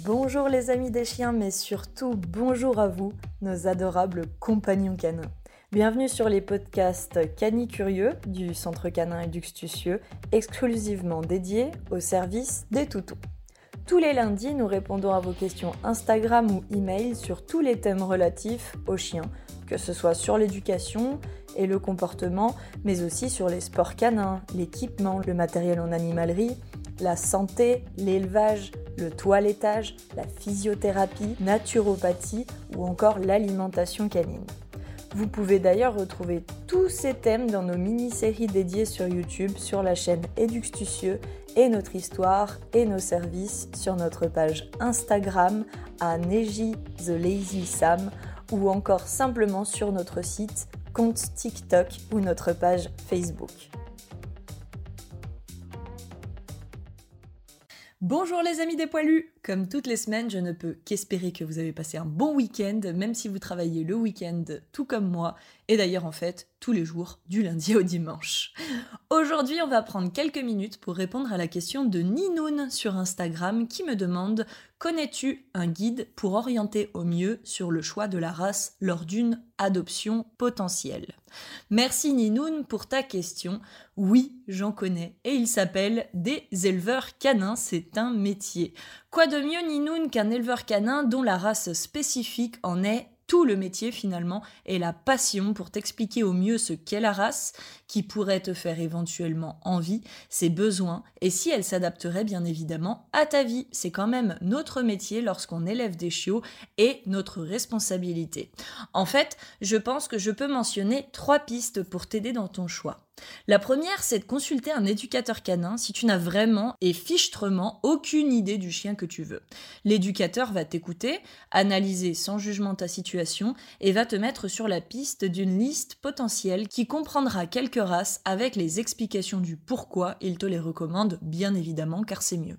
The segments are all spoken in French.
Bonjour les amis des chiens, mais surtout bonjour à vous, nos adorables compagnons canins. Bienvenue sur les podcasts Cani Curieux du Centre Canin et Duxtucieux, exclusivement dédiés au service des toutous. Tous les lundis, nous répondons à vos questions Instagram ou email sur tous les thèmes relatifs aux chiens, que ce soit sur l'éducation et le comportement, mais aussi sur les sports canins, l'équipement, le matériel en animalerie, la santé, l'élevage, le toilettage, la physiothérapie, naturopathie ou encore l'alimentation canine. Vous pouvez d'ailleurs retrouver tous ces thèmes dans nos mini-séries dédiées sur YouTube sur la chaîne Eduxtucieux et notre histoire et nos services sur notre page Instagram à Neji The Lazy ou encore simplement sur notre site, compte TikTok ou notre page Facebook. Bonjour les amis des poilus Comme toutes les semaines, je ne peux qu'espérer que vous avez passé un bon week-end, même si vous travaillez le week-end tout comme moi, et d'ailleurs en fait tous les jours, du lundi au dimanche. Aujourd'hui, on va prendre quelques minutes pour répondre à la question de Ninoun sur Instagram qui me demande Connais-tu un guide pour orienter au mieux sur le choix de la race lors d'une adoption potentielle? Merci Ninoun pour ta question. Oui, j'en connais et il s'appelle des éleveurs canins, c'est un métier. Quoi de mieux Ninoun qu'un éleveur canin dont la race spécifique en est tout le métier finalement et la passion pour t'expliquer au mieux ce qu'est la race, qui pourrait te faire éventuellement envie, ses besoins et si elle s'adapterait bien évidemment à ta vie. C'est quand même notre métier lorsqu'on élève des chiots et notre responsabilité. En fait, je pense que je peux mentionner trois pistes pour t'aider dans ton choix. La première, c'est de consulter un éducateur canin si tu n'as vraiment et fichtrement aucune idée du chien que tu veux. L'éducateur va t'écouter, analyser sans jugement ta situation et va te mettre sur la piste d'une liste potentielle qui comprendra quelques races avec les explications du pourquoi il te les recommande, bien évidemment, car c'est mieux.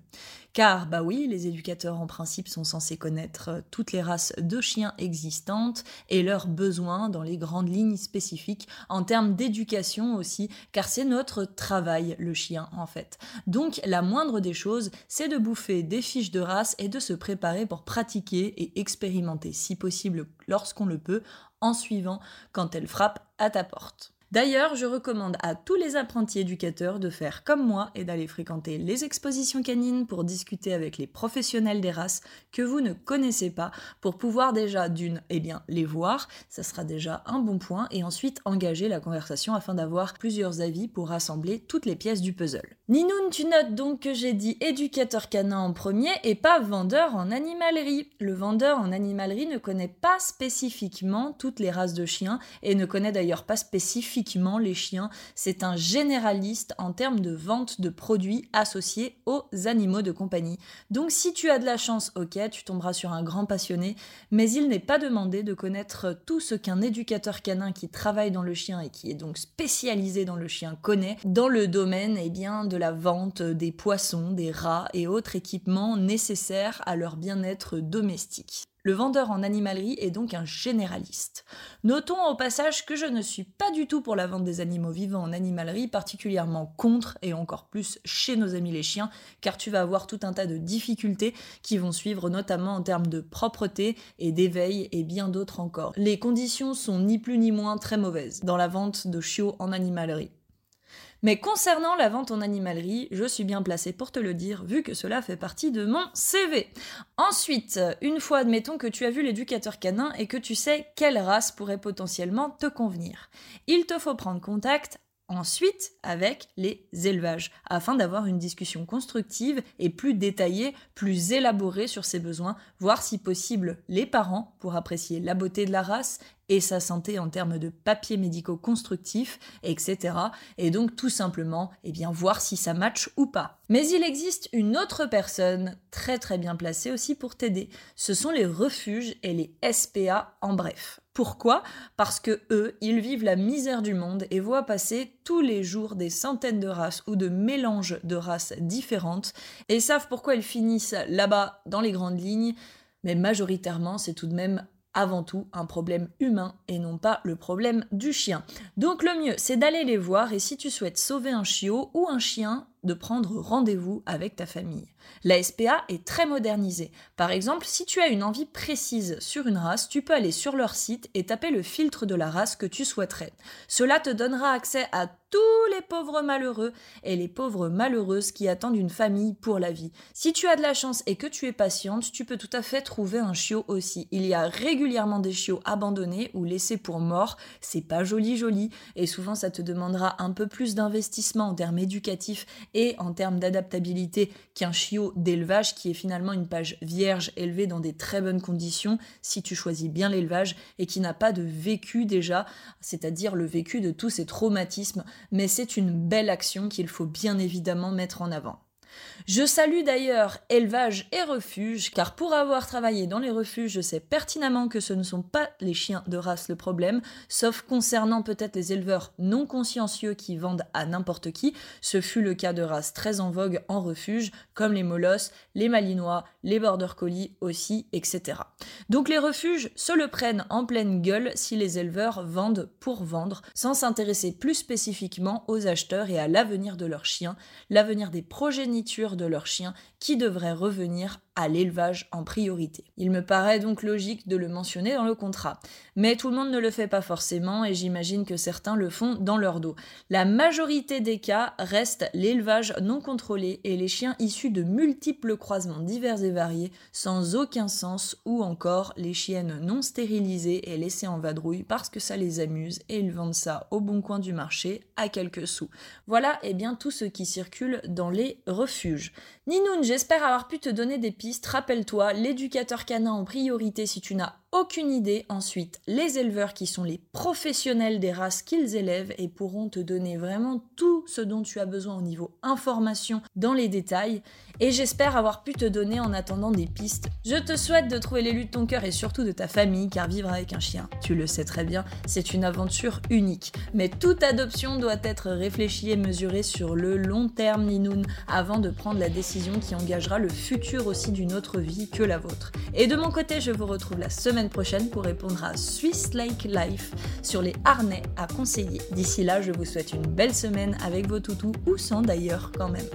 Car, bah oui, les éducateurs en principe sont censés connaître euh, toutes les races de chiens existantes et leurs besoins dans les grandes lignes spécifiques en termes d'éducation aussi, car c'est notre travail, le chien, en fait. Donc, la moindre des choses, c'est de bouffer des fiches de race et de se préparer pour pratiquer et expérimenter, si possible lorsqu'on le peut, en suivant quand elle frappe à ta porte. D'ailleurs, je recommande à tous les apprentis éducateurs de faire comme moi et d'aller fréquenter les expositions canines pour discuter avec les professionnels des races que vous ne connaissez pas pour pouvoir déjà d'une, eh bien, les voir, ça sera déjà un bon point, et ensuite engager la conversation afin d'avoir plusieurs avis pour rassembler toutes les pièces du puzzle. Ninoun, tu notes donc que j'ai dit éducateur canin en premier et pas vendeur en animalerie. Le vendeur en animalerie ne connaît pas spécifiquement toutes les races de chiens et ne connaît d'ailleurs pas spécifiquement les chiens. C'est un généraliste en termes de vente de produits associés aux animaux de compagnie. Donc si tu as de la chance, ok, tu tomberas sur un grand passionné, mais il n'est pas demandé de connaître tout ce qu'un éducateur canin qui travaille dans le chien et qui est donc spécialisé dans le chien connaît dans le domaine eh bien, de de la vente des poissons, des rats et autres équipements nécessaires à leur bien-être domestique. Le vendeur en animalerie est donc un généraliste. Notons au passage que je ne suis pas du tout pour la vente des animaux vivants en animalerie, particulièrement contre et encore plus chez nos amis les chiens, car tu vas avoir tout un tas de difficultés qui vont suivre notamment en termes de propreté et d'éveil et bien d'autres encore. Les conditions sont ni plus ni moins très mauvaises dans la vente de chiots en animalerie. Mais concernant la vente en animalerie, je suis bien placée pour te le dire, vu que cela fait partie de mon CV. Ensuite, une fois admettons que tu as vu l'éducateur canin et que tu sais quelle race pourrait potentiellement te convenir, il te faut prendre contact ensuite avec les élevages, afin d'avoir une discussion constructive et plus détaillée, plus élaborée sur ses besoins, voir si possible les parents pour apprécier la beauté de la race et sa santé en termes de papiers médicaux constructifs, etc. Et donc tout simplement, eh bien, voir si ça match ou pas. Mais il existe une autre personne très très bien placée aussi pour t'aider. Ce sont les refuges et les SPA en bref. Pourquoi? Parce que eux, ils vivent la misère du monde et voient passer tous les jours des centaines de races ou de mélanges de races différentes et savent pourquoi ils finissent là-bas dans les grandes lignes mais majoritairement, c'est tout de même avant tout un problème humain et non pas le problème du chien. Donc le mieux, c'est d'aller les voir et si tu souhaites sauver un chiot ou un chien, de prendre rendez-vous avec ta famille. La SPA est très modernisée. Par exemple, si tu as une envie précise sur une race, tu peux aller sur leur site et taper le filtre de la race que tu souhaiterais. Cela te donnera accès à tous les pauvres malheureux et les pauvres malheureuses qui attendent une famille pour la vie. Si tu as de la chance et que tu es patiente, tu peux tout à fait trouver un chiot aussi. Il y a régulièrement des chiots abandonnés ou laissés pour morts. C'est pas joli joli et souvent ça te demandera un peu plus d'investissement en termes éducatifs et en termes d'adaptabilité qu'un chiot d'élevage qui est finalement une page vierge élevée dans des très bonnes conditions si tu choisis bien l'élevage et qui n'a pas de vécu déjà, c'est-à-dire le vécu de tous ces traumatismes mais c'est une belle action qu'il faut bien évidemment mettre en avant. Je salue d'ailleurs élevage et refuge, car pour avoir travaillé dans les refuges, je sais pertinemment que ce ne sont pas les chiens de race le problème, sauf concernant peut-être les éleveurs non consciencieux qui vendent à n'importe qui. Ce fut le cas de races très en vogue en refuge, comme les molosses, les malinois, les border collies aussi, etc. Donc les refuges se le prennent en pleine gueule si les éleveurs vendent pour vendre, sans s'intéresser plus spécifiquement aux acheteurs et à l'avenir de leurs chiens, l'avenir des de leurs chiens qui devraient revenir à l'élevage en priorité. Il me paraît donc logique de le mentionner dans le contrat. Mais tout le monde ne le fait pas forcément et j'imagine que certains le font dans leur dos. La majorité des cas reste l'élevage non contrôlé et les chiens issus de multiples croisements divers et variés sans aucun sens ou encore les chiennes non stérilisées et laissées en vadrouille parce que ça les amuse et ils vendent ça au bon coin du marché à quelques sous. Voilà et eh bien tout ce qui circule dans les refuges. Ninoun, j'espère avoir pu te donner des pistes. Rappelle-toi, l'éducateur canin en priorité si tu n'as aucune idée. Ensuite, les éleveurs qui sont les professionnels des races qu'ils élèvent et pourront te donner vraiment tout ce dont tu as besoin au niveau information dans les détails. Et j'espère avoir pu te donner en attendant des pistes. Je te souhaite de trouver l'élu de ton cœur et surtout de ta famille, car vivre avec un chien, tu le sais très bien, c'est une aventure unique. Mais toute adoption doit être réfléchie et mesurée sur le long terme, Ninoun, avant de prendre la décision qui engagera le futur aussi d'une autre vie que la vôtre. Et de mon côté, je vous retrouve la semaine prochaine pour répondre à Swiss Lake Life sur les harnais à conseiller. D'ici là, je vous souhaite une belle semaine avec vos toutous ou sans d'ailleurs quand même.